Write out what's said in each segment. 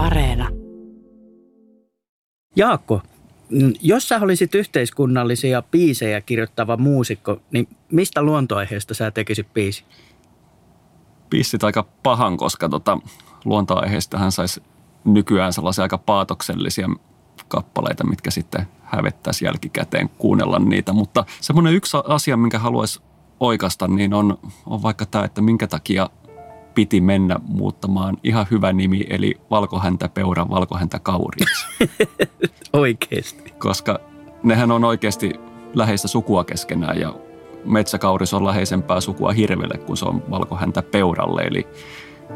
Areena. Jaakko, jos sä olisit yhteiskunnallisia biisejä kirjoittava muusikko, niin mistä luontoaiheesta sä tekisit biisi? Pissit aika pahan, koska tota, luontoaiheestahan saisi nykyään sellaisia aika paatoksellisia kappaleita, mitkä sitten hävettäisi jälkikäteen kuunnella niitä. Mutta semmoinen yksi asia, minkä haluaisi oikasta, niin on, on vaikka tämä, että minkä takia piti mennä muuttamaan ihan hyvä nimi, eli valkohäntä peura, valkohäntä kauriiksi. Oikeesti. Koska nehän on oikeasti läheistä sukua keskenään ja metsäkauris on läheisempää sukua hirvelle, kun se on valkohäntä peuralle. Eli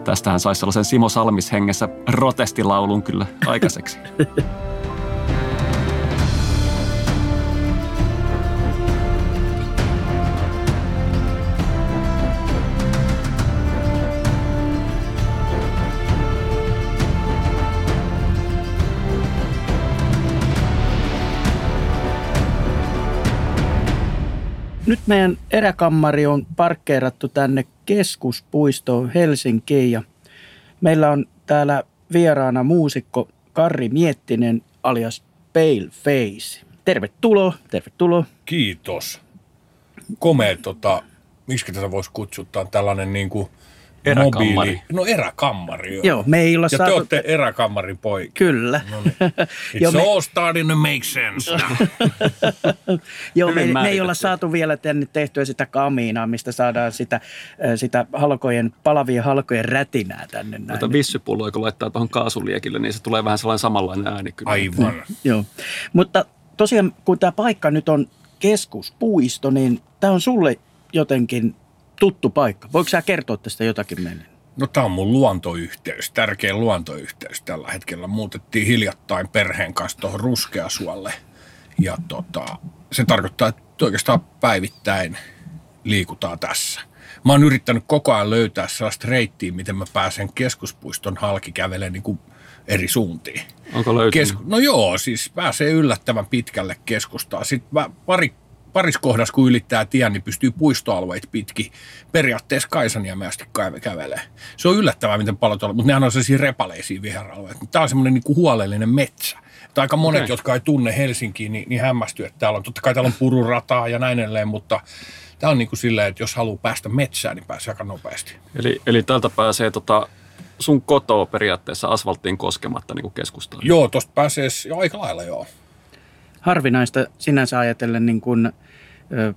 tästähän saisi sellaisen Simo Salmis hengessä protestilaulun kyllä aikaiseksi. Nyt meidän eräkammari on parkkeerattu tänne keskuspuistoon Helsinkiin ja meillä on täällä vieraana muusikko Karri Miettinen alias Pale Face. Tervetuloa, tervetuloa. Kiitos. Komea, tota, miksi tätä voisi on tällainen niin kuin Eräkammari. mobiili. No eräkammari, joo. Joo, me ei olla ja saatu... te olette eräkammarin poika. Kyllä. No niin. Joo, It's me- all starting to make sense. Joo, me, me ei olla saatu vielä tänne tehtyä sitä kamiinaa, mistä saadaan sitä, sitä halkojen, palavien halkojen rätinää tänne näin. Mutta vissypulloja, kun laittaa tuohon kaasuliekille, niin se tulee vähän sellainen samanlainen ääni kyllä. Aivan. Joo, mutta tosiaan kun tämä paikka nyt on keskuspuisto, niin tämä on sulle jotenkin tuttu paikka. Voiko sä kertoa tästä jotakin meille? No tämä on mun luontoyhteys, tärkein luontoyhteys tällä hetkellä. Muutettiin hiljattain perheen kanssa tuohon Ruskeasuolle. Ja tota, se tarkoittaa, että oikeastaan päivittäin liikutaan tässä. Mä oon yrittänyt koko ajan löytää sellaista reittiä, miten mä pääsen keskuspuiston halki kävelemään niin kuin eri suuntiin. Onko löytynyt? Kesku- no joo, siis pääsee yllättävän pitkälle keskustaan. Sitten mä pari, paris kohdassa, kun ylittää tien, niin pystyy puistoalueet pitkin periaatteessa käve- kävelee. Se on yllättävää, miten paljon tuolla, mutta nehän on sellaisia repaleisia viheralueita. Tämä on semmoinen niin huolellinen metsä. Että aika monet, Okei. jotka ei tunne Helsinkiä, niin, niin hämmästyy, että täällä on, totta kai täällä on pururataa ja näin edelleen, mutta tämä on niin kuin silleen, että jos haluaa päästä metsään, niin pääsee aika nopeasti. Eli, eli tältä pääsee tota, sun kotoa periaatteessa asfalttiin koskematta niin kuin keskustaan. Joo, tosta pääsee jo aika lailla joo. Harvinaista sinänsä ajatellen niin kuin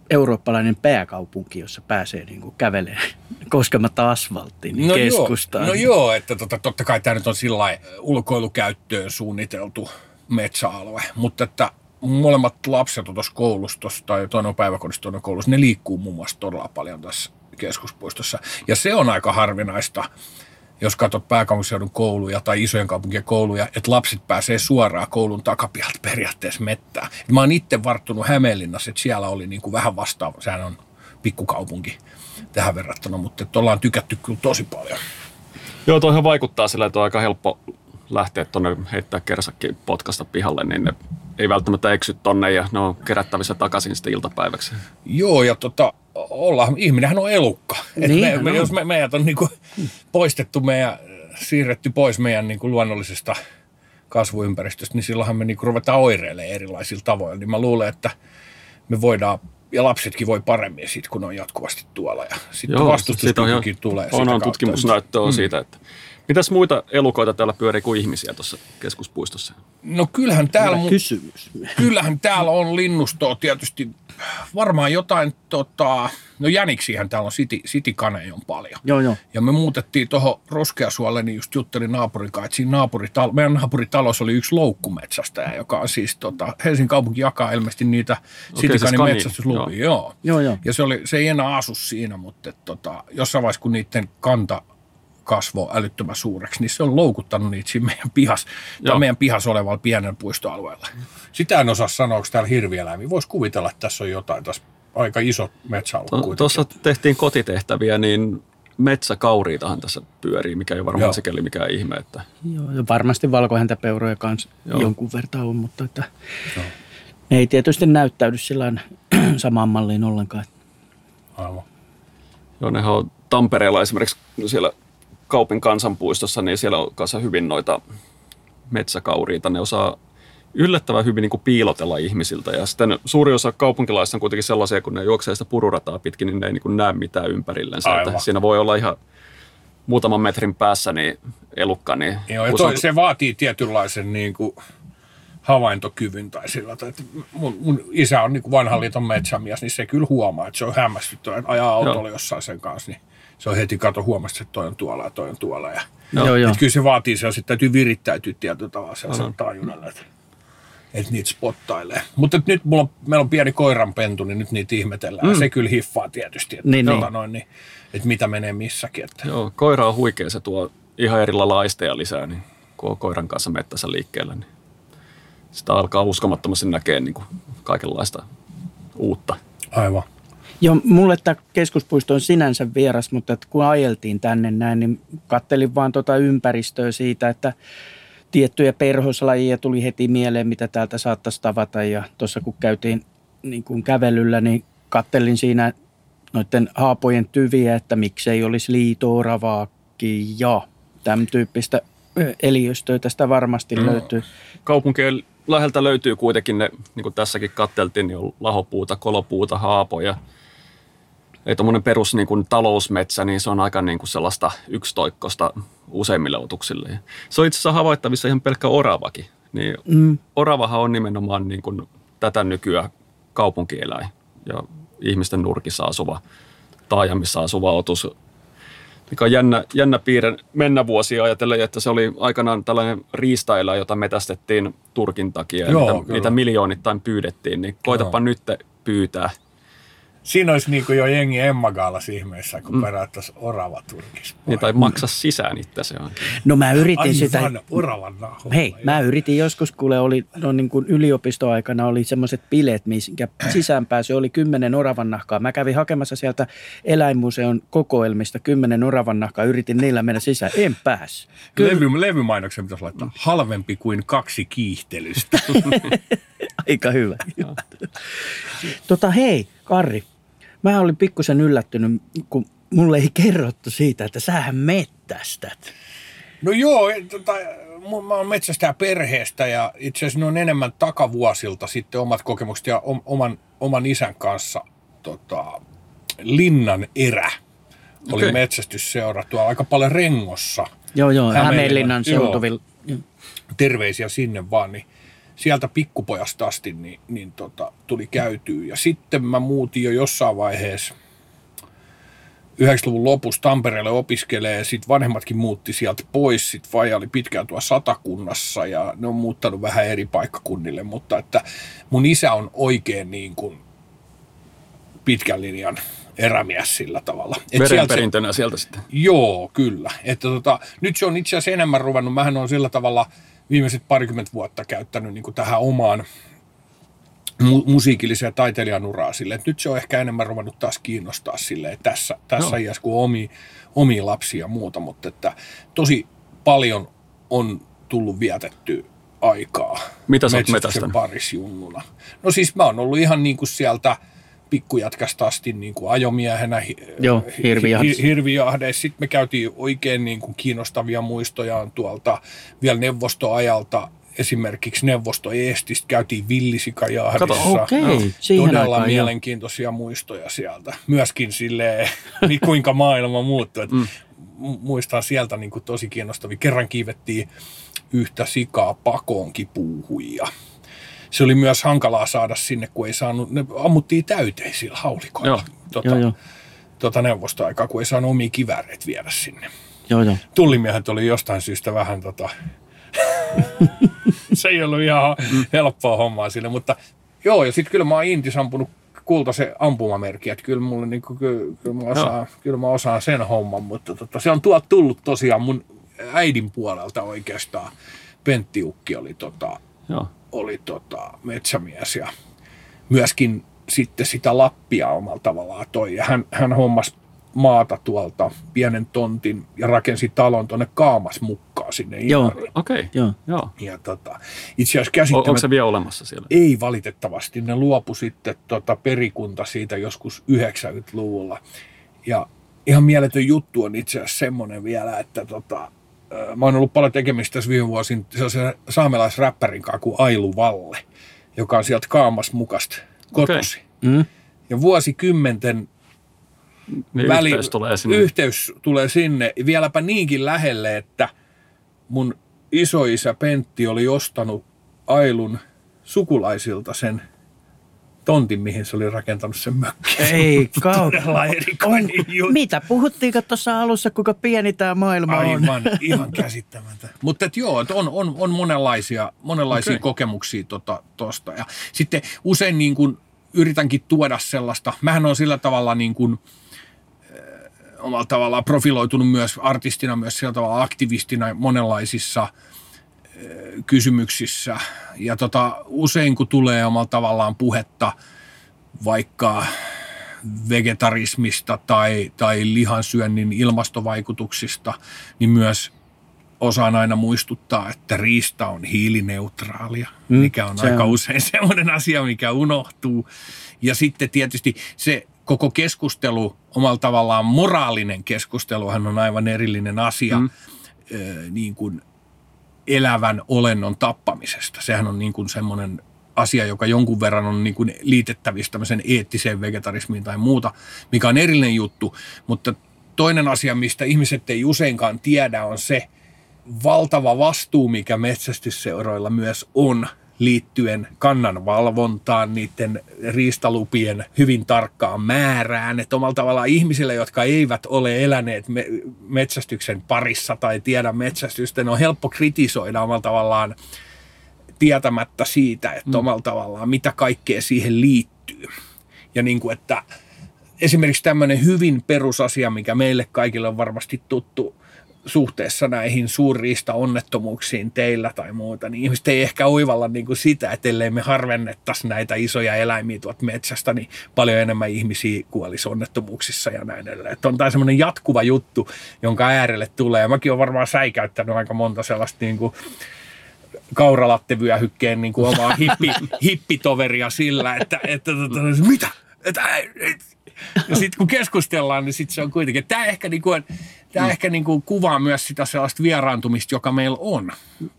eurooppalainen pääkaupunki, jossa pääsee niin kuin kävelemään koskematta asfalttiin niin keskustaan. Joo, no joo, että tota, totta kai tämä nyt on sillä ulkoilukäyttöön suunniteltu metsäalue, mutta että molemmat lapset on tuossa koulussa, tossa, tai toinen on päiväkodissa, toinen on koulussa, ne liikkuu muun muassa todella paljon tässä keskuspuistossa. Ja se on aika harvinaista, jos katsot pääkaupunkiseudun kouluja tai isojen kaupunkien kouluja, että lapset pääsee suoraan koulun takapihalta periaatteessa mettään. Et mä oon itse varttunut Hämeenlinnassa, että siellä oli niin kuin vähän vastaava, sehän on pikkukaupunki tähän verrattuna, mutta ollaan tykätty kyllä tosi paljon. Joo, toihan vaikuttaa sillä, että on aika helppo lähteä tuonne heittää kersakki potkasta pihalle, niin ne ei välttämättä eksy tonne ja ne on kerättävissä takaisin sitten iltapäiväksi. Joo, ja tota, ollaan, ihminenhän on elukka. Et Niin, me, me, jos me, meidät on niinku poistettu meidän, siirretty pois meidän niinku luonnollisesta kasvuympäristöstä, niin silloinhan me niinku ruvetaan oireilemaan erilaisilla tavoilla. Niin mä luulen, että me voidaan, ja lapsetkin voi paremmin sit, kun ne on jatkuvasti tuolla. Ja sitten vastustuskykykin tulee on, sitä on kautta. tutkimusnäyttöä mm. siitä, että mitäs muita elukoita täällä pyörii kuin ihmisiä tuossa keskuspuistossa? No kyllähän täällä, mu- kysymys. kyllähän täällä on linnustoa tietysti. Varmaan jotain, tota, no jäniksiähän täällä on, siti, sitikaneja on paljon. Joo, joo. Ja me muutettiin tuohon Ruskeasuolle, niin just juttelin naapurin kanssa, että siinä naapurital- meidän naapuritalous oli yksi loukkumetsästäjä, joka on siis, tota, Helsingin kaupunki jakaa ilmeisesti niitä siis sitikanin kani, metsästyslupia. Joo. Joo, joo. Ja se, oli, se ei enää asu siinä, mutta et, tota, jossain vaiheessa, kun niiden kanta kasvoi älyttömän suureksi, niin se on loukuttanut niitä siinä meidän pihas, tai Joo. meidän pihas olevalla pienellä puistoalueella. Sitä en osaa sanoa, onko täällä hirvieläimiä. Voisi kuvitella, että tässä on jotain, tässä aika iso metsäalue To- kuitenkin. Tuossa tehtiin kotitehtäviä, niin metsäkauriitahan tässä pyörii, mikä ei varmaan Joo. sikäli mikään ihme. Että Joo, ja varmasti valkohäntäpeuroja kanssa Joo. jonkun verran on, mutta että ne ei tietysti näyttäydy sillä samaan malliin ollenkaan. Aivan. joo, nehän on Tampereella esimerkiksi siellä Kaupin kansanpuistossa, niin siellä on kanssa hyvin noita metsäkauriita. Ne osaa yllättävän hyvin niin kuin piilotella ihmisiltä. Ja sitten suuri osa kaupunkilaisista on kuitenkin sellaisia, kun ne juoksee sitä pururataa pitkin, niin ne ei niin kuin näe mitään ympärillensä. Että siinä voi olla ihan muutaman metrin päässä niin elukka. Niin Joo, ja toi, se vaatii tietynlaisen niin kuin havaintokyvyn tai sillä että mun, mun isä on niin kuin vanhan liiton metsämies, niin se kyllä huomaa, että se on hämmästyttävää, ajaa autolla jossain sen kanssa, niin se on heti kato huomasta, että toi on tuolla ja toi on tuolla. Ja, joo, joo. Kyllä se vaatii se, että täytyy virittäytyä tietyllä tavalla sellaisen tajunnalle, että, että niitä spottailee. Mutta nyt mulla on, meillä on pieni koiranpentu, niin nyt niitä ihmetellään. Mm. Se kyllä hiffaa tietysti, että, niin, tota, niin. Noin, niin, että mitä menee missäkin. Että. Joo, koira on huikea, se tuo ihan eri lailla aisteja lisää, niin kun on koiran kanssa mettässä liikkeellä, niin sitä alkaa uskomattomasti näkee niin kuin kaikenlaista uutta. Aivan. Joo, mulle tämä keskuspuisto on sinänsä vieras, mutta että kun ajeltiin tänne näin, niin kattelin vaan tuota ympäristöä siitä, että tiettyjä perhoslajia tuli heti mieleen, mitä täältä saattaisi tavata. Ja tuossa kun käytiin niin kuin kävelyllä, niin kattelin siinä noiden haapojen tyviä, että miksei olisi liitooravaakin ja tämän tyyppistä eliöstöä tästä varmasti mm. löytyy. Kaupunkien läheltä löytyy kuitenkin ne, niin kuin tässäkin katteltiin, niin on lahopuuta, kolopuuta, haapoja. Ei tuommoinen perus niin kuin talousmetsä, niin se on aika niin kuin sellaista yksitoikkosta useimmille otuksille. Se on itse asiassa havaittavissa ihan pelkkä oravakin. Niin mm. Oravahan on nimenomaan niin kuin tätä nykyään kaupunkieläin ja ihmisten nurkissa asuva, taajamissa asuva otus mikä on jännä, jännä piirre mennä vuosia ajatellen, että se oli aikanaan tällainen riistaeläin, jota metästettiin Turkin takia Joo, ja niitä, niitä miljoonittain pyydettiin, niin koitapa Joo. nyt pyytää – siinä olisi niin kuin jo jengi Emma Gaalas ihmeessä, kun mm. periaatteessa orava Turkissa. Niin, tai maksa sisään itse se on. No mä yritin Aivan sitä. oravan naholla. Hei, jo. mä yritin joskus, kuule oli no niin kuin yliopistoaikana oli semmoiset bileet, minkä sisäänpääsy oli kymmenen oravan nahkaa. Mä kävin hakemassa sieltä eläinmuseon kokoelmista kymmenen oravan nahkaa, yritin niillä mennä sisään, en pääs. Kyllä. Levy, levymainoksen pitäisi laittaa halvempi kuin kaksi kiihtelystä. Aika hyvä. tota hei, Karri, Mä olin pikkusen yllättynyt, kun mulle ei kerrottu siitä, että sähän mettästät. No joo, tota, mä oon metsästäjä perheestä ja itse asiassa ne on enemmän takavuosilta sitten omat kokemukset ja oman, oman isän kanssa tota, Linnan erä oli okay. metsästysseura tuolla aika paljon Rengossa. Joo, joo, Hämeenlinnan seutuvilla. Terveisiä sinne vaan, niin sieltä pikkupojasta asti niin, niin tota, tuli käytyä. Ja sitten mä muutin jo jossain vaiheessa 90-luvun lopussa Tampereelle opiskelee, sitten vanhemmatkin muutti sieltä pois, sitten vaija oli pitkään tuossa satakunnassa ja ne on muuttanut vähän eri paikkakunnille, mutta että mun isä on oikein niin kuin pitkän linjan erämies sillä tavalla. Verenperintönä sieltä, sieltä sitten. Joo, kyllä. Että tota, nyt se on itse asiassa enemmän ruvennut, mähän on sillä tavalla – viimeiset parikymmentä vuotta käyttänyt niin kuin tähän omaan mu- musiikilliseen taiteilijan uraa sille, että nyt se on ehkä enemmän ruvennut taas kiinnostaa sille tässä, tässä no. iässä kuin omi, omia lapsia ja muuta, mutta että tosi paljon on tullut vietetty aikaa. Mitä sä oot metästänyt? No siis mä oon ollut ihan niin kuin sieltä pikkujätkästä asti niin kuin ajomiehenä Joo, hirvijahdeissa. hirvijahdeissa. Sitten me käytiin oikein niin kuin kiinnostavia muistojaan tuolta vielä neuvostoajalta esimerkiksi neuvosto Eestistä käytiin villisikajahdissa. Okay. Todella mielenkiintoisia jo. muistoja sieltä. Myöskin silleen, niin kuinka maailma muuttui. Mm. Muistan sieltä niin kuin tosi kiinnostavia. Kerran kiivettiin yhtä sikaa pakoonkipuuhuja se oli myös hankalaa saada sinne, kun ei saanut, ne ammuttiin täyteisillä haulikoilla. Joo. Tota, joo, joo. Tota neuvostoaikaa, kun ei saanut omia kivääreitä viedä sinne. Joo, joo. Tullimiehet oli jostain syystä vähän tota, se ei ollut ihan helppoa hommaa sille, mutta joo, ja sitten kyllä mä oon Intis ampunut kultaisen ampumamerkki, että kyllä, mulle, niin kuin, kyllä, kyllä, mä osaan, kyllä mä osaan sen homman, mutta tota, se on tuolta tullut tosiaan mun äidin puolelta oikeastaan. Penttiukki oli tota, Joo oli tota, metsämies ja myöskin sitten sitä Lappia omalla tavallaan toi. Ja hän, hän hommasi maata tuolta pienen tontin ja rakensi talon tuonne Kaamas mukaan sinne Joo, okei. Okay. Joo. Joo. Ja tota, itse asiassa käsittämät... Onko se vielä olemassa siellä? Ei valitettavasti. Ne luopu sitten tota, perikunta siitä joskus 90-luvulla. Ja ihan mieletön juttu on itse asiassa semmoinen vielä, että tota, Mä oon ollut paljon tekemistä tässä viime vuosin sellaisen saamelaisräppärin kanssa kuin Ailu Valle, joka on sieltä Kaamas mukasta kotosi. Mm. Ja vuosikymmenten Niin väli, yhteys tulee sinne. yhteys tulee sinne. Vieläpä niinkin lähelle, että mun isoisä Pentti oli ostanut Ailun sukulaisilta sen tontin, mihin se oli rakentanut sen mökki. Ei juttu. Mitä puhuttiinko tuossa alussa, kuinka pieni tämä maailma on? Aivan, ihan käsittämättä. Mutta et joo, et on, on, on monenlaisia, monenlaisia okay. Kokemuksia tuosta. Tota, ja sitten usein niin kuin yritänkin tuoda sellaista, mähän on sillä tavalla niin kuin, äh, omalla tavallaan profiloitunut myös artistina, myös sillä tavalla aktivistina monenlaisissa kysymyksissä. Ja tota, usein kun tulee omalla tavallaan puhetta vaikka vegetarismista tai, tai lihansyönnin ilmastovaikutuksista, niin myös osaan aina muistuttaa, että riista on hiilineutraalia, mm, mikä on se aika on. usein semmoinen asia, mikä unohtuu. Ja sitten tietysti se koko keskustelu, omalla tavallaan moraalinen keskusteluhan on aivan erillinen asia, mm. niin kuin elävän olennon tappamisesta. Sehän on niin kuin semmoinen asia, joka jonkun verran on niin kuin liitettävissä tämmöisen eettiseen vegetarismiin tai muuta, mikä on erillinen juttu. Mutta toinen asia, mistä ihmiset ei useinkaan tiedä, on se valtava vastuu, mikä metsästysseuroilla myös on liittyen kannanvalvontaan, niiden riistalupien hyvin tarkkaan määrään. Että omalla tavallaan ihmisille, jotka eivät ole eläneet me- metsästyksen parissa tai tiedä metsästystä, on helppo kritisoida omalla tavallaan tietämättä siitä, että mm. omalla tavallaan mitä kaikkea siihen liittyy. Ja niin kuin, että esimerkiksi tämmöinen hyvin perusasia, mikä meille kaikille on varmasti tuttu suhteessa näihin suurriista onnettomuuksiin teillä tai muuta, niin ihmiset ei ehkä oivalla niin kuin sitä, että ellei me harvennettaisi näitä isoja eläimiä tuolta metsästä, niin paljon enemmän ihmisiä kuolisi onnettomuuksissa ja näin edelleen. Että on tämä semmoinen jatkuva juttu, jonka äärelle tulee. Ja mäkin olen varmaan säikäyttänyt aika monta sellaista niin kuin kauralattevyöhykkeen niin kuin omaa hippi, hippitoveria sillä, että, että, että mitä? Että, et. ja sitten kun keskustellaan, niin sit se on kuitenkin. Tämä ehkä, niin kuin, tämä mm. ehkä niin kuin kuvaa myös sitä sellaista vieraantumista, joka meillä on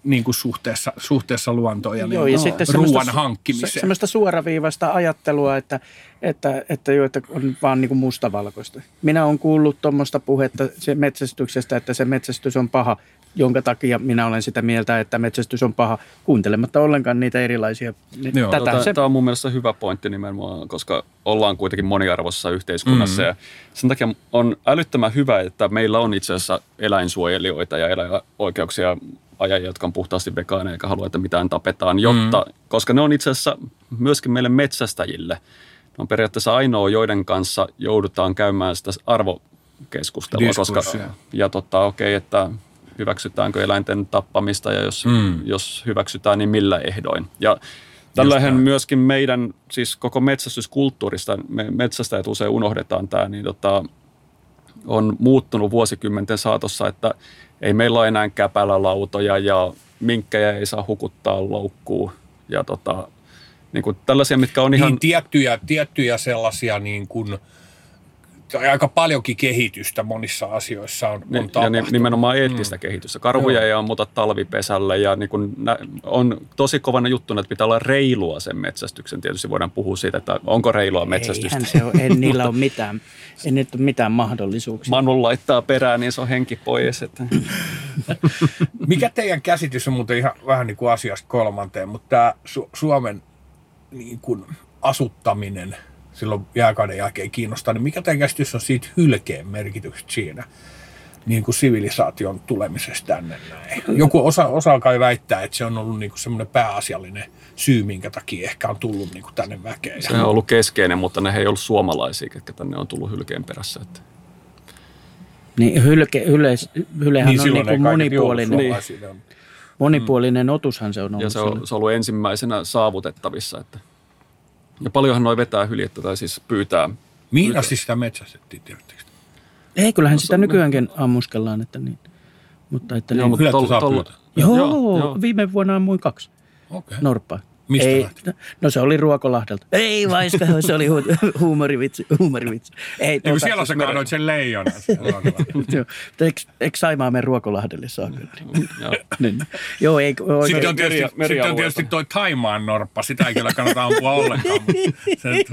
niin kuin suhteessa, suhteessa luontoon ja Joo, niin ja sitten ruoan semmoista, hankkimiseen. se, semmoista suoraviivasta ajattelua, että, että, että, jo, että on vaan niin kuin mustavalkoista. Minä olen kuullut tuommoista puhetta se metsästyksestä, että se metsästys on paha, jonka takia minä olen sitä mieltä, että metsästys on paha, kuuntelematta ollenkaan niitä erilaisia. Joo. Tätä Tämä, se, tämä on mun mielestä hyvä pointti nimenomaan, koska ollaan kuitenkin moniarvoisessa yhteiskunnassa. Mm. Ja sen takia on älyttömän hyvä, että meillä on itse asiassa eläinsuojelijoita ja eläinoikeuksia ajajia, jotka on puhtaasti vegaaneja eikä halua, että mitään tapetaan, jotta, mm. koska ne on itse asiassa myöskin meille metsästäjille. Ne on periaatteessa ainoa, joiden kanssa joudutaan käymään sitä arvokeskustelua, koska, Diskurssia. ja totta, okei, okay, että hyväksytäänkö eläinten tappamista ja jos, mm. jos hyväksytään, niin millä ehdoin. Ja Tällähän myöskin meidän, siis koko metsästyskulttuurista, me metsästäjät usein unohdetaan tämä, niin tota, on muuttunut vuosikymmenten saatossa, että ei meillä ole enää käpälälautoja ja minkkejä ei saa hukuttaa loukkuun. Ja tota, niin kuin tällaisia, mitkä on ihan... Niin tiettyjä, tiettyjä sellaisia niin kuin, tai aika paljonkin kehitystä monissa asioissa on, on Niin, ja ni- tapahtunut. nimenomaan eettistä mm. kehitystä. Karhuja ei ammuta talvipesälle ja niin kun nä- on tosi kovana juttuna, että pitää olla reilua sen metsästyksen. Tietysti voidaan puhua siitä, että onko reilua metsästystä. eihän se ole, en niillä ole mitään, ei nyt ole mitään mahdollisuuksia. Manu laittaa perään, niin se on henki pois. Että. Mikä teidän käsitys on muuten ihan vähän niin kuin asiasta kolmanteen, mutta tämä Su- Suomen niin kuin asuttaminen silloin jääkauden jälkeen kiinnostaa, niin mikä teidän käsitys on siitä hylkeen merkityksestä siinä? niin kuin sivilisaation tulemisesta tänne näin. Joku osa, osa kai väittää, että se on ollut niin kuin semmoinen pääasiallinen syy, minkä takia ehkä on tullut niin kuin tänne väkeen. Se on ollut keskeinen, mutta ne ei ollut suomalaisia, ketkä tänne on tullut hylkeen perässä. Että. Niin hylke, yleis, hylehän niin on silloin niin kuin monipuolinen, on- monipuolinen otushan se on ollut. Ja se on, se on ollut ensimmäisenä saavutettavissa. Että. Ja paljonhan noi vetää hyljettä tai siis pyytää. Mihin asti sitä metsästettiin, te? Ei, kyllähän sitä nykyäänkin ammuskellaan, että niin. Mutta että Joo, niin. mutta tol- tol-. Joo, joo, joo. viime vuonna ammuin kaksi Okei. norppaa. Mistä ei, lähti? no, no se oli Ruokolahdelta. Ei vaiska, se oli hu- huumorivitsi. huumorivitsi. Ei, Niin tuota, siellä sä siis kaadoit sen leijonan. Mutta Eikö, eikö Saimaa mene Ruokolahdelle saakka? Joo. Niin. Joo, ei. Sitten oikein- on, tietysti, meri- sitten on tietysti toi Taimaan norppa. Sitä ei kyllä kannata ampua ollenkaan. mutta Se,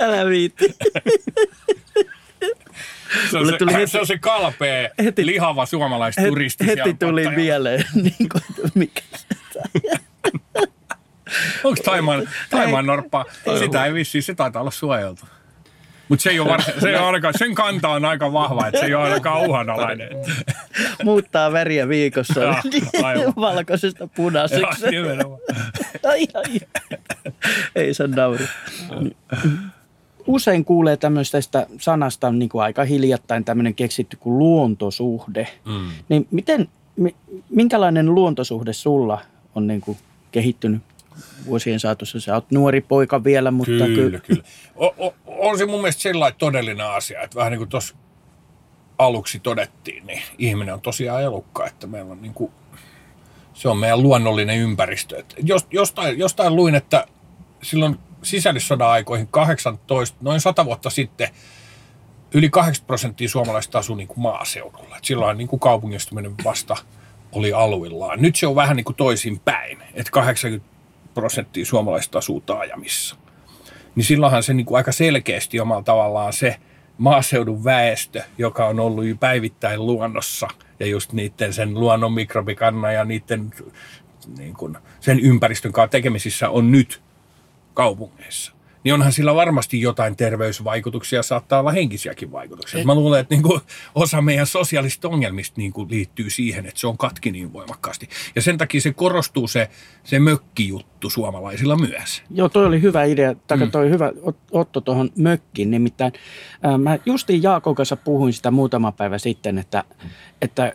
Älä viitti. se, on se, tuli heti- se on se kalpea, heti- lihava suomalaisturisti. Heti tuli mieleen, niin kuin, mikä Onko Taimaan, Taimaan norppa? Sitä ei vissiin, se taitaa olla suojeltu. Mutta se ei ole varsin, se ei ole ainakaan, sen kanta on aika vahva, että se ei ole ainakaan uhanalainen. muuttaa väriä viikossa Joo, aivan. valkoisesta punaiseksi. nimenomaan. ai, ai. Ei se nauru. Usein kuulee tämmöisestä sanasta niin kuin aika hiljattain tämmöinen keksitty kuin luontosuhde. Mm. Niin miten, mi- minkälainen luontosuhde sulla on niin kuin kehittynyt vuosien saatossa? Sä oot nuori poika vielä, mutta Kyllä, kyllä. kyllä. O, o, on se mun mielestä sellainen todellinen asia, että vähän niin kuin tuossa aluksi todettiin, niin ihminen on tosiaan elukka, että meillä on niin kuin, se on meidän luonnollinen ympäristö. Et jos, jostain, jostain luin, että silloin sisällissodan aikoihin 18, noin 100 vuotta sitten, yli 80 prosenttia suomalaisista asuu niin kuin maaseudulla. Et silloin niin kuin kaupungistuminen vasta oli aluillaan. Nyt se on vähän niin kuin toisinpäin, että 80 prosenttia suomalaisista asuu taajamissa. Niin silloinhan se niin kuin aika selkeästi omalla tavallaan se maaseudun väestö, joka on ollut jo päivittäin luonnossa ja just niiden sen luonnon mikrobikannan ja niiden niin kuin sen ympäristön kanssa tekemisissä on nyt kaupungeissa. Niin onhan sillä varmasti jotain terveysvaikutuksia, saattaa olla henkisiäkin vaikutuksia. Mä luulen, että niin kuin osa meidän sosiaalista ongelmista niin kuin liittyy siihen, että se on katki niin voimakkaasti. Ja sen takia se korostuu se, se mökkijuttu suomalaisilla myös. Joo, toi oli hyvä idea, tai mm. toi hyvä ot- Otto tuohon mökkiin. Nimittäin ää, mä justiin Jaakon kanssa puhuin sitä muutama päivä sitten, että, että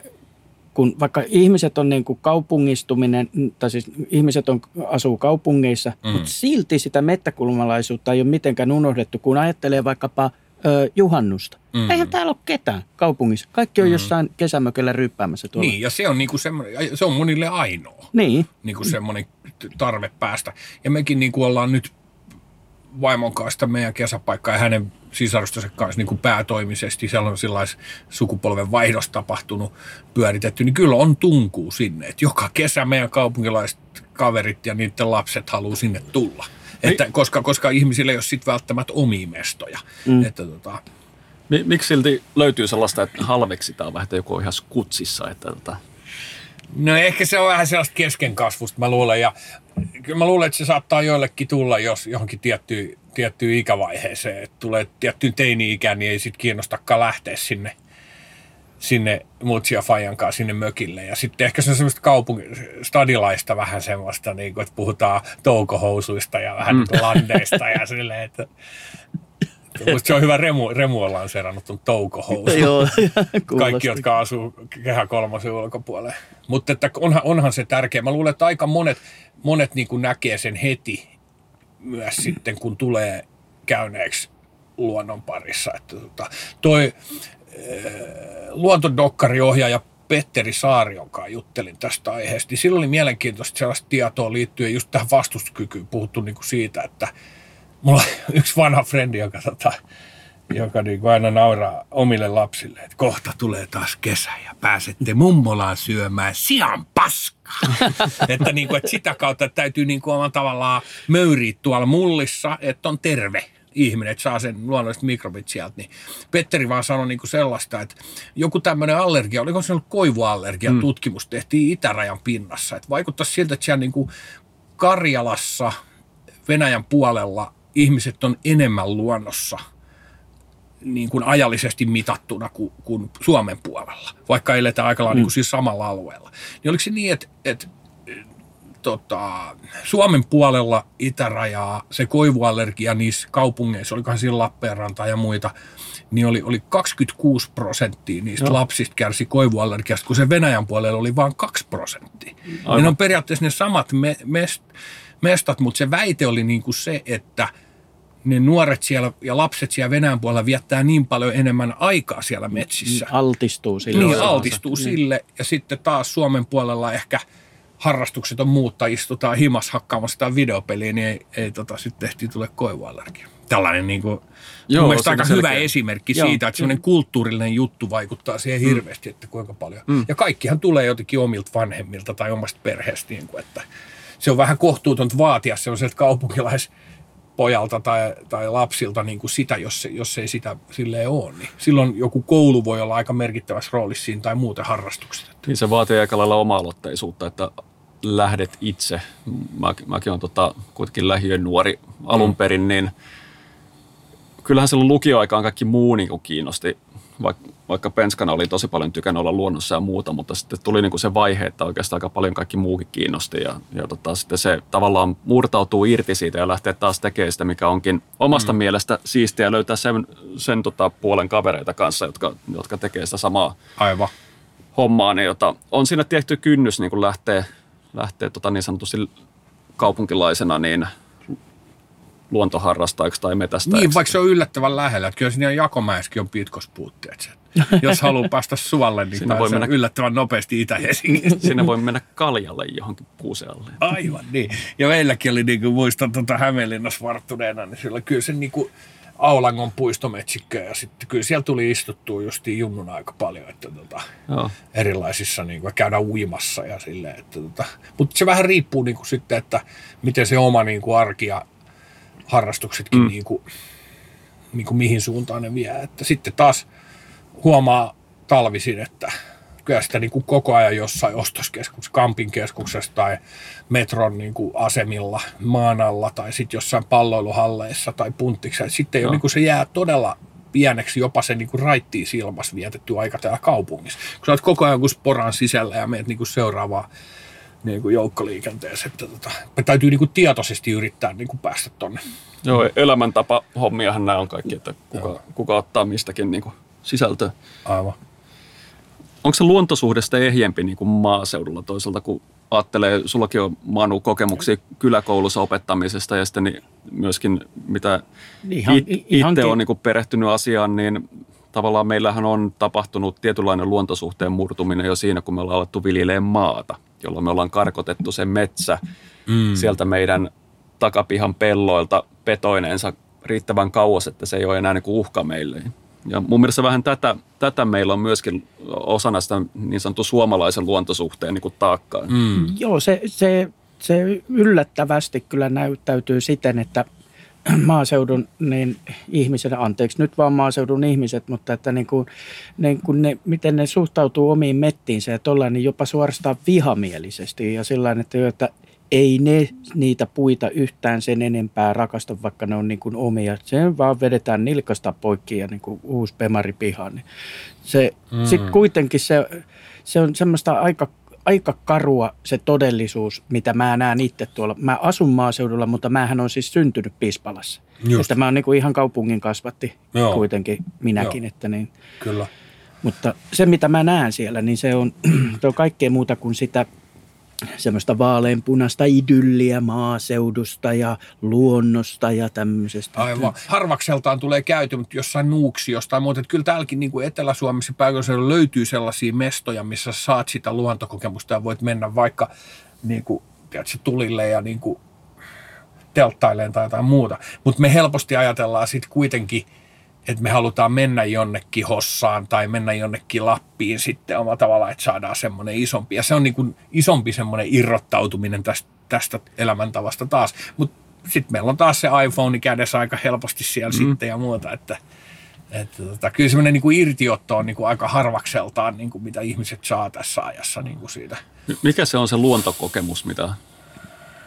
kun vaikka ihmiset on niin kuin kaupungistuminen, tai siis ihmiset on, asuu kaupungeissa, mm. mutta silti sitä mettäkulmalaisuutta ei ole mitenkään unohdettu, kun ajattelee vaikkapa ö, juhannusta. Mm. Eihän täällä ole ketään kaupungissa. Kaikki on mm. jossain kesämökellä ryppäämässä tuolla. Niin, ja se on, niin kuin se on monille ainoa. Niin. niin kuin semmoinen tarve päästä. Ja mekin niin kuin ollaan nyt vaimon kanssa meidän kesäpaikkaa ja hänen sisarustensa kanssa niin kuin päätoimisesti, siellä on sellais sukupolven vaihdos tapahtunut, pyöritetty, niin kyllä on tunkuu sinne. Että joka kesä meidän kaupunkilaiset kaverit ja niiden lapset haluaa sinne tulla. Että, koska, koska ihmisillä ei ole sitten välttämättä omia mestoja. Mm. Että, tota, Mi- Miksi silti löytyy sellaista, että halveksitaan vähän, että joku on ihan skutsissa, että tota, No ehkä se on vähän sellaista keskenkasvusta, mä luulen. Ja kyllä mä luulen, että se saattaa joillekin tulla, jos johonkin tiettyyn, tiettyyn ikävaiheeseen. Että tulee tiettyyn teini-ikään, niin ei sitten kiinnostakaan lähteä sinne, sinne mutsia Fajan kanssa sinne mökille. Ja sitten ehkä se on semmoista kaupungistadilaista vähän semmoista, niin kuin, että puhutaan toukohousuista ja vähän mm. landeista ja silleen, että Musta se on hyvä Remu, Remu on lanseerannut tuon toukohousun Joo, kaikki, jotka asuu kehä kolmosen ulkopuolella. Mutta että onhan, onhan se tärkeä. Mä luulen, että aika monet, monet niin kuin näkee sen heti myös sitten, kun tulee käyneeksi luonnon parissa. Että tota, toi äh, luontodokkariohjaaja Petteri Saari, jonka juttelin tästä aiheesta, niin sillä oli mielenkiintoista sellaista tietoa liittyen just tähän vastustuskykyyn. Puhuttu niin kuin siitä, että mulla on yksi vanha frendi, joka, tota, joka niin kuin aina nauraa omille lapsille, että kohta tulee taas kesä ja pääsette mummolaan syömään sian paskaa. että, niin kuin, että sitä kautta täytyy niin kuin tavallaan möyriä tuolla mullissa, että on terve ihminen, että saa sen luonnolliset mikrobit sieltä. Niin Petteri vaan sanoi niin kuin sellaista, että joku tämmöinen allergia, oliko se ollut koivuallergia, mm. tutkimus tehtiin itärajan pinnassa. Että vaikuttaisi siltä, että siellä niin kuin Karjalassa, Venäjän puolella ihmiset on enemmän luonnossa niin kuin ajallisesti mitattuna kuin, kuin Suomen puolella, vaikka eletään aika lailla mm. niin siis samalla alueella. Niin oliko se niin, että, että tota, Suomen puolella itärajaa, se koivuallergia niissä kaupungeissa, olikohan siinä Lappeenranta ja muita, niin oli, oli 26 prosenttia niistä Joo. lapsista kärsi koivuallergiasta, kun se Venäjän puolella oli vain 2 prosenttia. Aivan. Ne on periaatteessa ne samat me, mest, mestat, mutta se väite oli niin kuin se, että ne nuoret siellä ja lapset siellä Venäjän puolella viettää niin paljon enemmän aikaa siellä metsissä. Altistuu sille. Niin, altistuu sille. Ja sitten taas Suomen puolella ehkä harrastukset on muutta, istutaan himas hakkaamassa sitä videopeliä, niin ei, ei tota, sitten tehtiin tule koivuallergia. Tällainen niin kuin, Joo, mun mielestä aika selkeä. hyvä esimerkki Joo. siitä, että semmoinen kulttuurillinen juttu vaikuttaa siihen mm. hirveästi, että kuinka paljon. Mm. Ja kaikkihan tulee jotenkin omilta vanhemmilta tai omasta perheestä, niin kuin, että se on vähän kohtuutonta vaatia sellaiselta kaupunkilais pojalta tai, tai lapsilta niin kuin sitä, jos, se, jos ei sitä silleen ole. Niin silloin joku koulu voi olla aika merkittävässä roolissa siinä tai muuten harrastukset. Niin se vaatii aika lailla oma-aloitteisuutta, että lähdet itse. Mä, mäkin olen tota, kuitenkin lähiön nuori alun mm. perin, niin kyllähän silloin lukioaikaan kaikki muu niin kuin kiinnosti vaikka, vaikka penskana oli tosi paljon tykännyt olla luonnossa ja muuta, mutta sitten tuli niin kuin se vaihe, että oikeastaan aika paljon kaikki muukin kiinnosti ja, ja tota, sitten se tavallaan murtautuu irti siitä ja lähtee taas tekemään sitä, mikä onkin omasta mm. mielestä siistiä löytää sen, sen tota, puolen kavereita kanssa, jotka, jotka tekee sitä samaa Aivan. hommaa, niin jota, on siinä tietty kynnys niin kuin lähtee, lähtee tota, niin sanotusti kaupunkilaisena niin luontoharrastajaksi tai metästäjäksi. Niin, vaikka se on yllättävän lähellä. Että kyllä siinä Jakomäessäkin on pitkospuutteet. Jos haluaa päästä suolle, niin Sinne voi mennä, yllättävän nopeasti Itä-Helsingistä. Sinne voi mennä kaljalle johonkin kuusealle. Aivan niin. Ja meilläkin oli, niin kuin muistan tuota Hämeenlinnassa varttuneena, niin sillä kyllä se niin kuin Aulangon puistometsikkö ja sitten kyllä siellä tuli istuttua justiin junnun aika paljon, että tota, Joo. erilaisissa niin kuin, käydä uimassa ja silleen, että tota, mutta se vähän riippuu niin kuin sitten, että miten se oma niin kuin arki ja harrastuksetkin mm. niin kuin, niin kuin mihin suuntaan ne vie. Että sitten taas huomaa talvisin, että kyllä sitä niin kuin koko ajan jossain ostoskeskuksessa, kampin keskuksessa tai metron niin kuin asemilla maan alla tai sitten jossain palloiluhalleissa tai punttiksessa. Sitten jo, niin kuin se jää todella pieneksi jopa se niin kuin raittiin silmas vietetty aika täällä kaupungissa. Kun sä oot koko ajan kuin sporan sisällä ja meet niin kuin seuraavaan niin kuin joukkoliikenteessä. Että tota, me täytyy niin kuin tietoisesti yrittää niin kuin päästä tonne. Joo, elämäntapa hommiahan nämä on kaikki, että kuka, kuka ottaa mistäkin niin kuin sisältöä. Aivan. Onko se luontosuhde sitten ehjempi niin kuin maaseudulla toisaalta, kun ajattelee, sullakin on Manu kokemuksia kyläkoulussa opettamisesta ja sitten niin myöskin mitä ihan, it, itse on niin kuin perehtynyt asiaan, niin tavallaan meillähän on tapahtunut tietynlainen luontosuhteen murtuminen jo siinä, kun me ollaan alettu viljelemään maata jolloin me ollaan karkotettu sen metsä mm. sieltä meidän takapihan pelloilta petoineensa riittävän kauas, että se ei ole enää niin kuin uhka meille. Ja mun mielestä vähän tätä, tätä meillä on myöskin osana sitä niin sanottu suomalaisen luontosuhteen niin kuin taakkaa. Mm. Joo, se, se, se yllättävästi kyllä näyttäytyy siten, että maaseudun niin ihmiset, anteeksi nyt vaan maaseudun ihmiset, mutta että niin kuin, niin kuin ne, miten ne suhtautuu omiin mettiinsä ja tollain, niin jopa suorastaan vihamielisesti ja sillä että, että ei ne niitä puita yhtään sen enempää rakasta, vaikka ne on niin kuin omia. Se vaan vedetään nilkasta poikki ja niin kuin uusi pemari pihaan. Niin se, mm. Sitten kuitenkin se, se on semmoista aika aika karua se todellisuus, mitä mä näen itse tuolla. Mä asun maaseudulla, mutta mähän on siis syntynyt Pispalassa. Just. Että mä oon niin ihan kaupungin kasvatti Joo. kuitenkin minäkin. Joo. Että niin. Kyllä. Mutta se, mitä mä näen siellä, niin se on, se on kaikkea muuta kuin sitä semmoista vaaleanpunasta idylliä maaseudusta ja luonnosta ja tämmöisestä. Aivan. Harvakseltaan tulee käyty, mutta jossain muuta. Että kyllä täälläkin niin kuin Etelä-Suomessa pääkaupunkiseudulla löytyy sellaisia mestoja, missä saat sitä luontokokemusta ja voit mennä vaikka niin kuin, tiedätkö, tulille ja niin kuin, telttaileen tai jotain muuta. Mutta me helposti ajatellaan sitten kuitenkin – että me halutaan mennä jonnekin Hossaan tai mennä jonnekin Lappiin sitten omalla tavalla, että saadaan semmoinen isompi. Ja se on niin kuin isompi semmoinen irrottautuminen tästä, tästä elämäntavasta taas. Mutta sitten meillä on taas se iPhone kädessä aika helposti siellä mm. sitten ja muuta, että, että tota, kyllä semmoinen niin kuin irtiotto on niin kuin aika harvakseltaan, niin kuin mitä ihmiset saa tässä ajassa niin kuin siitä. Mikä se on se luontokokemus, mitä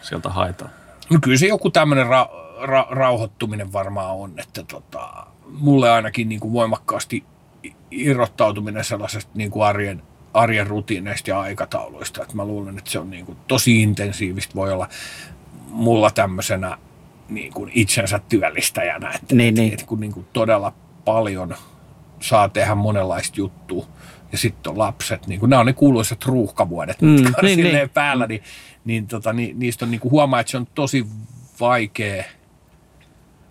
sieltä haetaan? No kyllä se joku tämmöinen ra- ra- rauhoittuminen varmaan on, että tota, mulle ainakin niin kuin voimakkaasti irrottautuminen sellaisesta niin kuin arjen, arjen rutiineista ja aikatauluista. Että mä luulen, että se on niin kuin tosi intensiivistä. Voi olla mulla tämmöisenä niin kuin itsensä työllistäjänä, että, niin, että, niin. että kun niin kuin todella paljon saa tehdä monenlaista juttua ja sitten on lapset, niin kuin, nämä on ne kuuluisat ruuhkavuodet, mm, niin, niin, niin. päällä, niin, niin, tota, niin niistä on niin kuin huomaa, että se on tosi vaikea –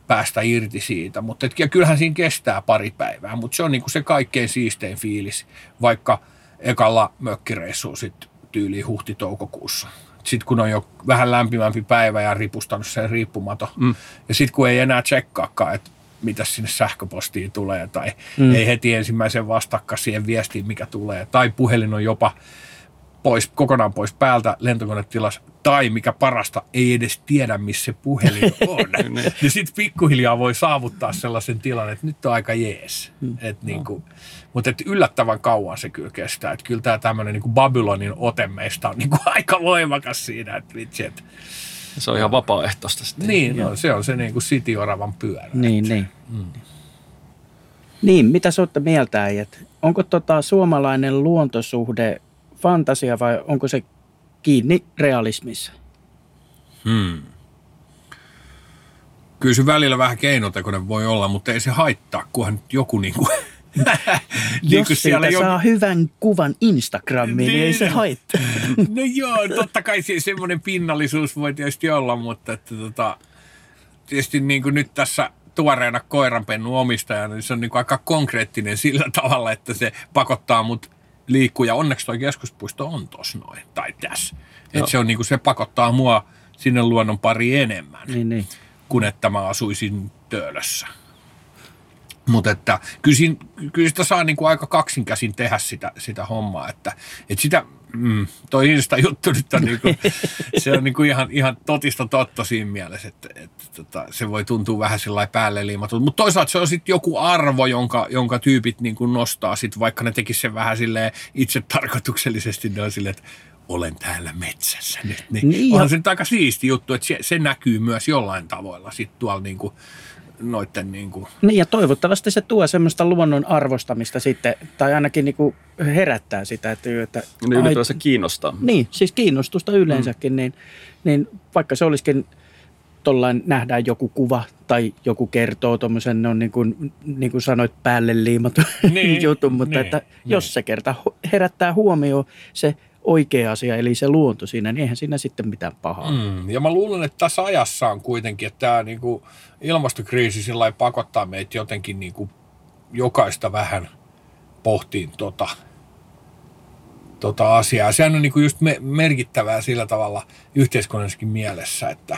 päästä irti siitä. Mutta et, ja kyllähän siinä kestää pari päivää, mutta se on niinku se kaikkein siistein fiilis, vaikka ekalla mökkireissuun sitten tyyliin huhti-toukokuussa. Sitten kun on jo vähän lämpimämpi päivä ja ripustanut sen riippumato. Mm. Ja sitten kun ei enää tsekkaakaan, että mitä sinne sähköpostiin tulee tai mm. ei heti ensimmäisen vastakka siihen viestiin, mikä tulee. Tai puhelin on jopa pois, kokonaan pois päältä lentokonetilas, tai mikä parasta, ei edes tiedä, missä se puhelin on. niin sitten pikkuhiljaa voi saavuttaa sellaisen tilan, että nyt on aika jees. Mm. Et niinku, mutta et yllättävän kauan se kyllä kestää. Et kyllä tämä tämmöinen niinku Babylonin ote meistä on niinku aika voimakas siinä, että vitsi, et, se on ihan vapaaehtoista sitten. Niin, no, se on se niin kuin City-oravan pyörä. Niin, että. niin. Mm. Niin, mitä sä olette mieltä, äijät? Onko tota suomalainen luontosuhde fantasia vai onko se kiinni realismissa? Hmm. Kyllä se välillä vähän keinotekoinen voi olla, mutta ei se haittaa, kunhan nyt joku niin kuin niin Jos siitä jo... saa hyvän kuvan Instagramiin, niin, niin ei se niin. haittaa. no joo, totta kai se, semmoinen pinnallisuus voi tietysti olla, mutta että tota, tietysti niin kuin nyt tässä tuoreena koiranpennu omistajana, niin se on niin kuin aika konkreettinen sillä tavalla, että se pakottaa mut liikkuu. Ja onneksi tuo keskuspuisto on tuossa noin, tai tässä. Että se, on niin kuin, se pakottaa mua sinne luonnon pari enemmän, niin, niin. kuin että mä asuisin Töölössä. Mutta että kyllä, siinä, kyllä sitä saa niin kuin aika kaksinkäsin tehdä sitä, sitä hommaa, että, että sitä, mm, toi Insta-juttu nyt on, niin kuin, se on niin kuin ihan, ihan totista totta siinä mielessä, että, että tota, se voi tuntua vähän sillä päälle liimatulta. Mutta toisaalta se on sitten joku arvo, jonka, jonka tyypit niin kuin nostaa, sit, vaikka ne tekisivät sen vähän sille itse tarkoituksellisesti, ne on silleen, että olen täällä metsässä nyt. Niin, niin onhan se nyt aika siisti juttu, että se, se näkyy myös jollain tavoilla sitten tuolla niin kuin noitten niin kuin. Niin ja toivottavasti se tuo semmoista luonnon arvostamista sitten, tai ainakin niin kuin herättää sitä, että... että niin ylipäänsä kiinnostaa. Niin, siis kiinnostusta yleensäkin, mm. niin, niin vaikka se olisikin tuollain nähdään joku kuva tai joku kertoo tuommoisen, on niin kuin, niin kuin sanoit, päälle liimattu niin, jutun, mutta niin, että niin. jos se kerta herättää huomioon se oikea asia, eli se luonto siinä, niin eihän siinä sitten mitään pahaa. Mm, ja mä luulen, että tässä ajassa on kuitenkin, että tämä niin kuin ilmastokriisi sillä pakottaa meitä jotenkin niin kuin jokaista vähän pohtiin tota, tota asiaa. Sehän on niin kuin just me, merkittävää sillä tavalla yhteiskunnallisessakin mielessä, että,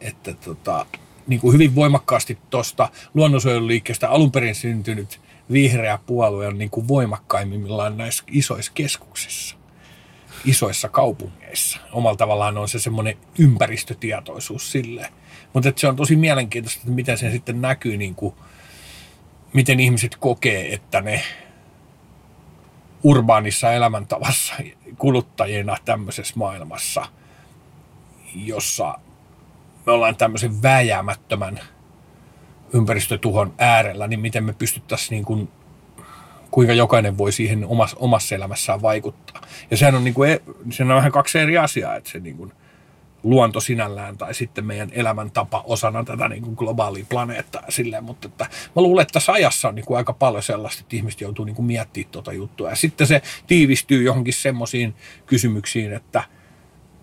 että tota, niin kuin hyvin voimakkaasti tuosta luonnonsuojeluliikkeestä alun perin syntynyt vihreä puolue on niin kuin voimakkaimmillaan näissä isoissa keskuksissa isoissa kaupungeissa. Omalla tavallaan on se semmoinen ympäristötietoisuus sille. Mutta se on tosi mielenkiintoista, että miten se sitten näkyy, niin kuin, miten ihmiset kokee, että ne urbaanissa elämäntavassa kuluttajina tämmöisessä maailmassa, jossa me ollaan tämmöisen vääjäämättömän ympäristötuhon äärellä, niin miten me pystyttäisiin niin kuinka jokainen voi siihen omassa, omassa elämässään vaikuttaa. Ja sehän on, niin kuin, e, sehän on vähän kaksi eri asiaa, että se niin kuin, luonto sinällään tai sitten meidän elämäntapa osana tätä niin kuin globaalia planeettaa silleen, mutta että mä luulen, että tässä ajassa on niin kuin aika paljon sellaista, että ihmiset joutuu niin kuin miettimään tuota juttua ja sitten se tiivistyy johonkin semmoisiin kysymyksiin, että –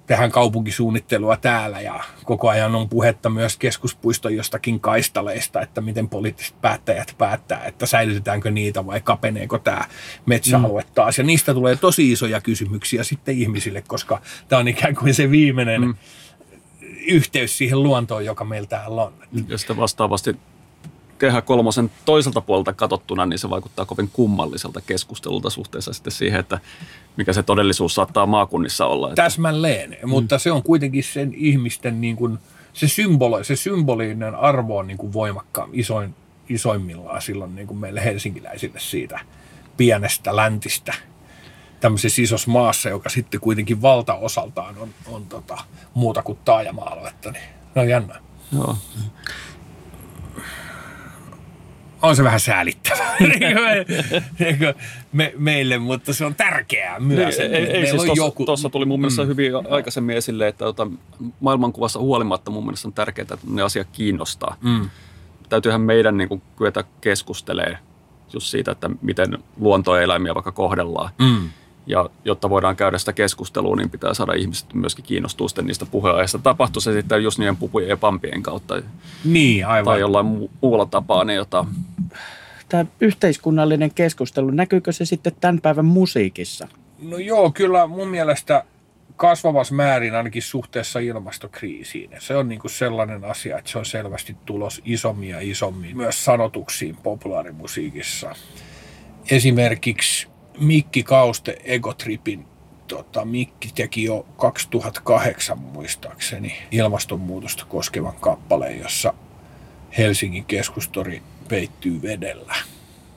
tehdään kaupunkisuunnittelua täällä ja koko ajan on puhetta myös keskuspuiston jostakin kaistaleista, että miten poliittiset päättäjät päättää, että säilytetäänkö niitä vai kapeneeko tämä metsäalue mm. taas. Ja niistä tulee tosi isoja kysymyksiä sitten ihmisille, koska tämä on ikään kuin se viimeinen mm. yhteys siihen luontoon, joka meillä täällä on. Ja sitten vastaavasti kehä kolmosen toiselta puolelta katsottuna, niin se vaikuttaa kovin kummalliselta keskustelulta suhteessa sitten siihen, että mikä se todellisuus saattaa maakunnissa olla. Täsmälleen, mm. mutta se on kuitenkin sen ihmisten niin kuin, se, symbolo, se symbolinen arvo on niin kuin voimakkaan isoin, isoimmillaan silloin niin kuin meille helsinkiläisille siitä pienestä läntistä tämmöisessä isossa maassa, joka sitten kuitenkin valtaosaltaan on, on tota, muuta kuin taajama-aluetta, niin ne on jännä. Joo on se vähän säälittävää me, meille, mutta se on tärkeää myös. Ei, ei, ei siis tossa, joku... Tuossa tuli mun mielestä mm. hyvin aikaisemmin esille, että ota, maailmankuvassa huolimatta mun mielestä on tärkeää, että ne asiat kiinnostaa. Mm. Täytyyhän meidän niin kuin, kyetä keskustelemaan just siitä, että miten luontoeläimiä vaikka kohdellaan. Mm. Ja jotta voidaan käydä sitä keskustelua, niin pitää saada ihmiset myöskin kiinnostua sitten niistä puheenaiheista. Tapahtuu se sitten just niiden pupujen ja pampien kautta. Niin, aivan. Tai jollain mu- muulla tapaa. Niin jota... Tämä yhteiskunnallinen keskustelu, näkyykö se sitten tämän päivän musiikissa? No joo, kyllä mun mielestä kasvavassa määrin ainakin suhteessa ilmastokriisiin. Se on niin kuin sellainen asia, että se on selvästi tulos isommin ja isommin myös sanotuksiin populaarimusiikissa. Esimerkiksi Mikki Kauste Egotripin tota, Mikki teki jo 2008 muistaakseni ilmastonmuutosta koskevan kappaleen, jossa Helsingin keskustori peittyy vedellä.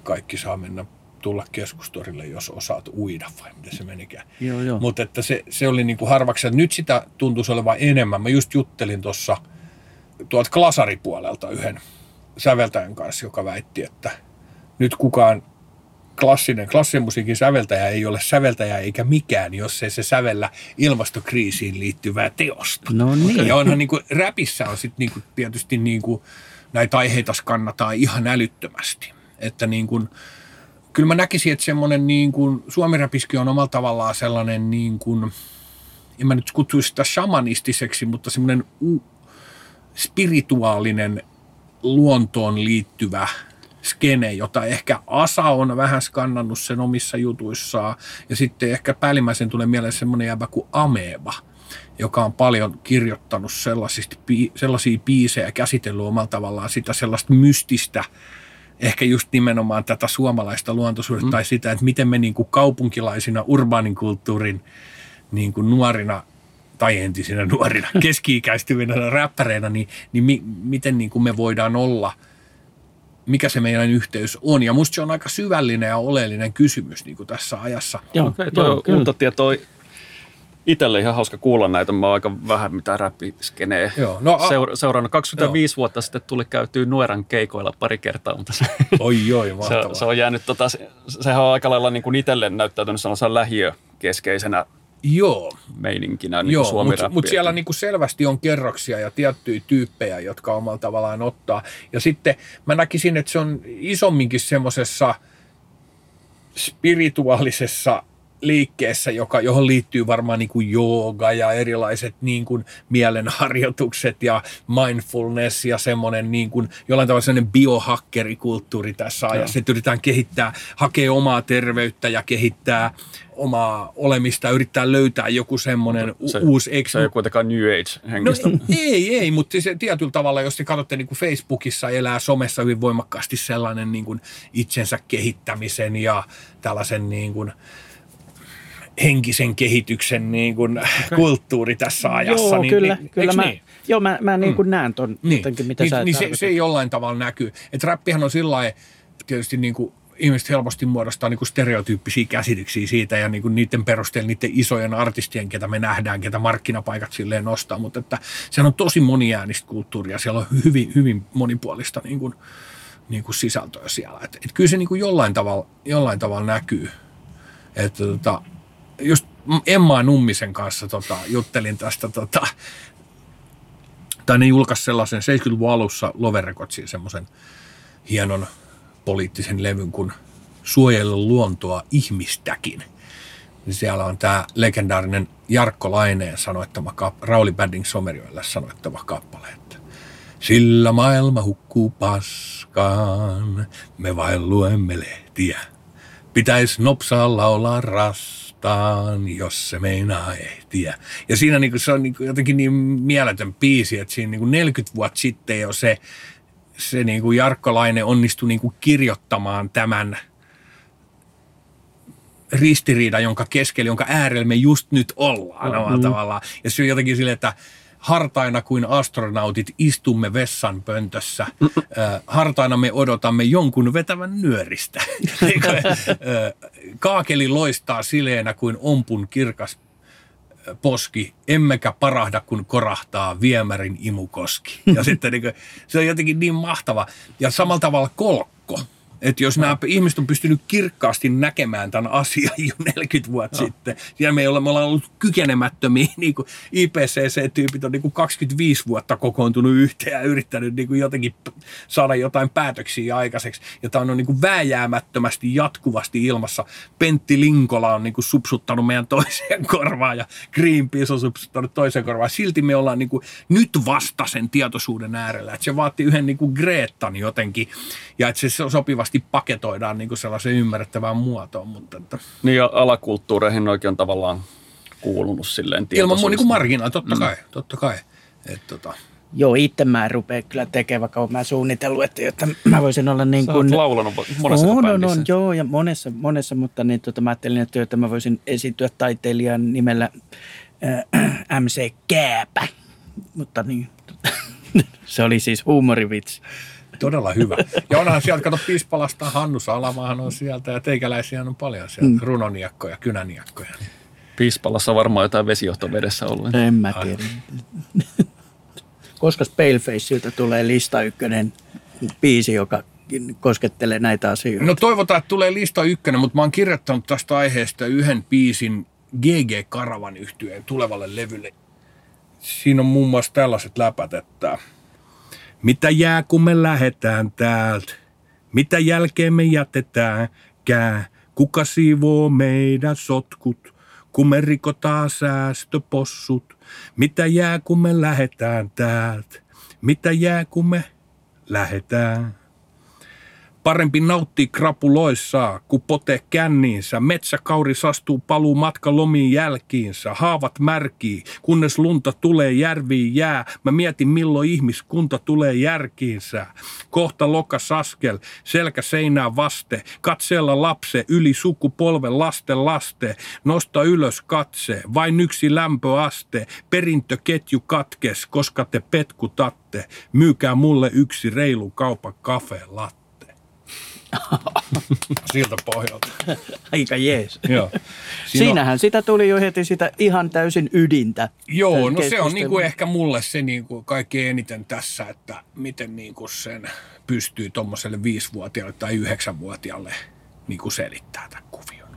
Kaikki saa mennä tulla keskustorille, jos osaat uida vai miten se menikään. Joo, joo. Mutta että se, se oli niin kuin harvaksi. Nyt sitä tuntuisi olevan enemmän. Mä just juttelin tuossa tuolta klasaripuolelta yhden säveltäjän kanssa, joka väitti, että nyt kukaan klassinen, klassinen musiikin säveltäjä ei ole säveltäjä eikä mikään, jos ei se sävellä ilmastokriisiin liittyvää teosta. No niin. Ja onhan niin kuin, räpissä on sitten niin kuin, tietysti niin kuin, näitä aiheita skannataan ihan älyttömästi. Että niin kuin, kyllä mä näkisin, että semmoinen niin kuin, suomiräpiski on omalla tavallaan sellainen niin kuin, en mä nyt kutsuisi sitä shamanistiseksi, mutta semmoinen u- spirituaalinen luontoon liittyvä skene, jota ehkä Asa on vähän skannannut sen omissa jutuissaan. Ja sitten ehkä päällimmäisen tulee mieleen semmoinen jäbä kuin Ameba, joka on paljon kirjoittanut sellaisia, sellaisia biisejä ja käsitellyt omalla tavallaan sitä sellaista mystistä, ehkä just nimenomaan tätä suomalaista luontosuudetta mm. tai sitä, että miten me niin kuin kaupunkilaisina urbaanin kulttuurin niin kuin nuorina tai entisinä nuorina, keski-ikäistyvinä räppäreina, niin, niin mi, miten niin kuin me voidaan olla, mikä se meidän yhteys on. Ja musta se on aika syvällinen ja oleellinen kysymys niin kuin tässä ajassa. Joo, okay, toi joo, on uutta tietoa itselle ihan hauska kuulla näitä. Mä oon aika vähän mitä räppiskenee Joo, no, a- Seura- seurannut. 25 joo. vuotta sitten tuli käytyä Nueran keikoilla pari kertaa, mutta se, oi, oi, se, se, on jäänyt, tota, se, sehän on aika lailla niin kuin itselle näyttäytynyt sellaisena lähiökeskeisenä Joo. meininkinä niin Joo, mutta mut siellä niin kuin selvästi on kerroksia ja tiettyjä tyyppejä, jotka omalla tavallaan ottaa. Ja sitten mä näkisin, että se on isomminkin semmoisessa spirituaalisessa liikkeessä, joka, johon liittyy varmaan niin kuin jooga ja erilaiset niin kuin mielenharjoitukset ja mindfulness ja semmoinen niin kuin, jollain tavalla sellainen biohakkerikulttuuri tässä ajassa. Että yritetään kehittää, hakea omaa terveyttä ja kehittää omaa olemista, yrittää löytää joku semmoinen se, uusi... Eikö, se ei ole kuitenkaan New Age-henkistä. No, ei, ei, mutta se tietyllä tavalla, jos te katsotte niin kuin Facebookissa, elää somessa hyvin voimakkaasti sellainen niin kuin itsensä kehittämisen ja tällaisen niin kuin, henkisen kehityksen niin kuin, kulttuuri tässä ajassa. Joo, niin, kyllä. Niin, kyllä mä, niin? Joo, mä, mä niin kuin mm. näen ton niin. jotenkin, mitä niin, sä niin se, se ei jollain tavalla näkyy. Että räppihän on sillä tietysti niin kuin, ihmiset helposti muodostaa niin kuin stereotyyppisiä käsityksiä siitä ja niin kuin niiden perusteella niiden isojen artistien, ketä me nähdään, ketä markkinapaikat silleen nostaa, mutta että siellä on tosi moniäänistä kulttuuria, siellä on hyvin, hyvin monipuolista niin kuin, niin kuin sisältöä siellä. Et, et kyllä se niin kuin jollain, tavalla, jollain tavalla näkyy. Että tota, just Emma Nummisen kanssa tota, juttelin tästä, tota, tai ne julkaisi sellaisen 70-luvun alussa Love Recordsiin semmoisen hienon poliittisen levyn kuin Suojella luontoa ihmistäkin. Niin siellä on tämä legendaarinen Jarkko Laineen sanoittama, Rauli Banding Somerioille sanoittama kappale, että sillä maailma hukkuu paskaan, me vain luemme lehtiä. Pitäis nopsalla olla ras vastaan, jos se meinaa ehtiä. Ja siinä niin kuin, se on niin kuin, jotenkin niin mieletön biisi, että siinä niin kuin 40 vuotta sitten jo se, se niin kuin Jarkko Laine onnistui niin kuin kirjoittamaan tämän ristiriidan, jonka keskellä, jonka äärellä me just nyt ollaan mm-hmm. tavallaan. Ja se on jotenkin silleen, että hartaina kuin astronautit istumme vessan pöntössä. Hartaina me odotamme jonkun vetävän nyöristä. Kaakeli loistaa sileenä kuin ompun kirkas poski, emmekä parahda, kun korahtaa viemärin imukoski. Ja sitten niin kuin, se on jotenkin niin mahtava. Ja samalla tavalla kolkko että jos nämä ihmiset on pystynyt kirkkaasti näkemään tämän asian jo 40 vuotta no. sitten, ja me, olla, me ollaan ollut kykenemättömiä, niin kuin IPCC-tyypit on niin kuin 25 vuotta kokoontunut yhteen ja yrittänyt niin kuin jotenkin saada jotain päätöksiä aikaiseksi. Ja tämä on niin kuin vääjäämättömästi jatkuvasti ilmassa. Pentti Linkola on niin kuin supsuttanut meidän toiseen korvaan ja Greenpeace on supsuttanut toiseen korvaan. Silti me ollaan niin kuin nyt vasta sen tietoisuuden äärellä. Että se vaatii yhden niin kuin Greetan jotenkin ja että se sopivasti kivasti paketoidaan niin kuin sellaiseen ymmärrettävään muotoon. Mutta että. Niin ja alakulttuureihin oikein on tavallaan kuulunut silleen Ilman muuta niin kuin marginaa, totta mm. kai. Totta kai. Et, tota. Joo, itse mä en rupea kyllä tekemään, vaikka mä suunnitellut, että jotta mä voisin olla niin kuin... Sä laulanut monessa on, on, on, joo, ja monessa, monessa mutta niin, tota, mä ajattelin, että, että mä voisin esiintyä taiteilijan nimellä äh, MC Kääpä. Mutta niin, se oli siis huumorivitsi. Todella hyvä. Ja onhan sieltä, kato Pispalasta, Hannu Salamahan on sieltä ja teikäläisiä on paljon sieltä, mm. runoniakkoja, kynäniakkoja. Pispalassa varmaan jotain vesijohtovedessä ollut. En mä tiedä. Koska Palefaceilta tulee lista ykkönen biisi, joka koskettelee näitä asioita? No toivotaan, että tulee lista ykkönen, mutta mä oon kirjoittanut tästä aiheesta yhden biisin GG Karavan yhtyeen tulevalle levylle. Siinä on muun muassa tällaiset läpät, että mitä jää kun me lähetään täältä? Mitä jälkeen me jätetään kää? Kuka siivoo meidän sotkut, kun me rikotaan säästöpossut? Mitä jää kun me lähetään täältä? Mitä jää kun me lähetään? Parempi nauttii krapuloissa, kun pote känniinsä. Metsäkauri sastuu paluu matka lomiin jälkiinsä. Haavat märkii, kunnes lunta tulee järviin jää. Mä mietin milloin ihmiskunta tulee järkiinsä. Kohta lokas askel, selkä seinää vaste. Katseella lapse, yli sukupolven lasten laste. Nosta ylös katse, vain yksi lämpöaste. Perintöketju katkes, koska te petkutatte. Myykää mulle yksi reilu kaupan kafe latte. Siltä pohjalta. Aika jees. Joo. Siinä Siinähän on... sitä tuli jo heti sitä ihan täysin ydintä. Joo, no se on niin kuin ehkä mulle se niin kuin kaikkein eniten tässä, että miten niin kuin sen pystyy tuommoiselle viisivuotiaalle tai yhdeksänvuotiaalle niin kuin selittää tämän kuvion.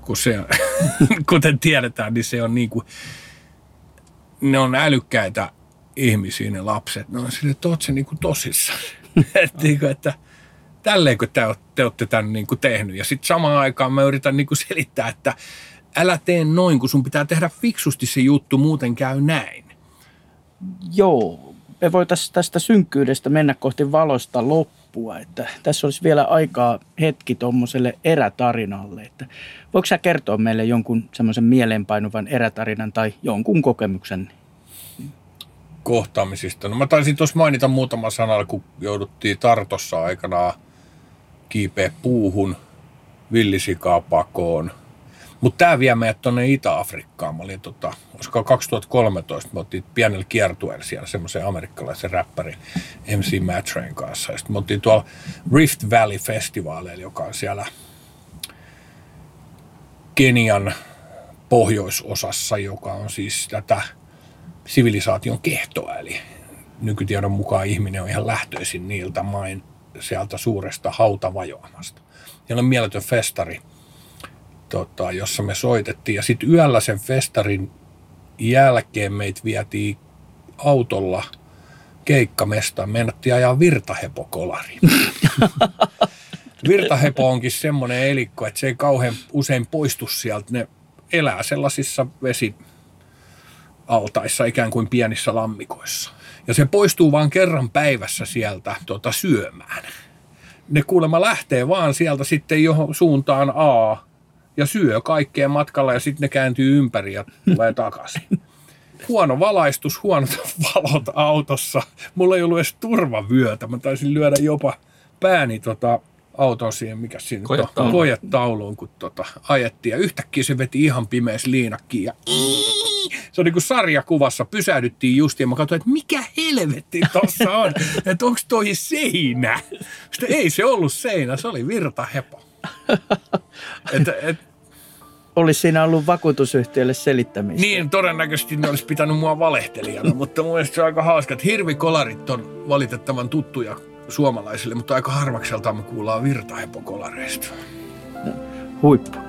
Kun se, kuten tiedetään, niin se on niin kuin, ne on älykkäitä ihmisiä ne lapset. Ne on sille, että oot se niin kuin tosissaan. että, niin kuin, että tälleenkö te, te olette tämän niin kuin tehnyt. Ja sitten samaan aikaan mä yritän niin kuin selittää, että älä tee noin, kun sun pitää tehdä fiksusti se juttu, muuten käy näin. Joo, me voitaisiin tästä synkkyydestä mennä kohti valosta loppua. Että tässä olisi vielä aikaa hetki tuommoiselle erätarinalle. Että voiko sä kertoa meille jonkun semmoisen mieleenpainuvan erätarinan tai jonkun kokemuksen kohtaamisista. No mä taisin tuossa mainita muutama sanalla, kun jouduttiin Tartossa aikanaan kiipeä puuhun, villisikaa pakoon. Mutta tämä vie meidät tuonne Itä-Afrikkaan. Mä olin tota, olisiko 2013, me oltiin pienellä kiertueella siellä semmoisen amerikkalaisen räppärin MC Matrain kanssa. sitten me oltiin tuolla Rift Valley Festivaaleilla, joka on siellä Kenian pohjoisosassa, joka on siis tätä sivilisaation kehtoa. Eli nykytiedon mukaan ihminen on ihan lähtöisin niiltä main sieltä suuresta hautavajoamasta. Siellä on mieletön festari, tota, jossa me soitettiin. Ja sitten yöllä sen festarin jälkeen meitä vietiin autolla keikkamestaan. Mennättiin ajaa virtahepokolari. Virtahepo onkin semmoinen elikko, että se ei kauhean usein poistu sieltä. Ne elää sellaisissa vesialtaissa ikään kuin pienissä lammikoissa. Ja se poistuu vain kerran päivässä sieltä tota, syömään. Ne kuulemma lähtee vaan sieltä sitten johon suuntaan A ja syö kaikkea matkalla ja sitten ne kääntyy ympäri ja tulee takaisin. Huono valaistus, huonot valot autossa. Mulla ei ollut edes turvavyötä. Mä taisin lyödä jopa pääni tota, autoon siihen, mikä siinä Kojetauluun. kojetauluun, kun tota, ajettiin. Ja yhtäkkiä se veti ihan pimeäs liinakkiin ja se niin kuin sarjakuvassa, pysähdyttiin just ja mä katsoin, että mikä helvetti tossa on, että onko toi seinä. Sitten ei se ollut seinä, se oli virtahepo. Että, et, olisi siinä ollut vakuutusyhtiölle selittämistä. niin, todennäköisesti ne olisi pitänyt mua valehtelijana, mutta mun mielestä se on aika hauska, että hirvikolarit on valitettavan tuttuja suomalaisille, mutta aika harvakseltaan me kuullaan virtahepokolareista. Huippu.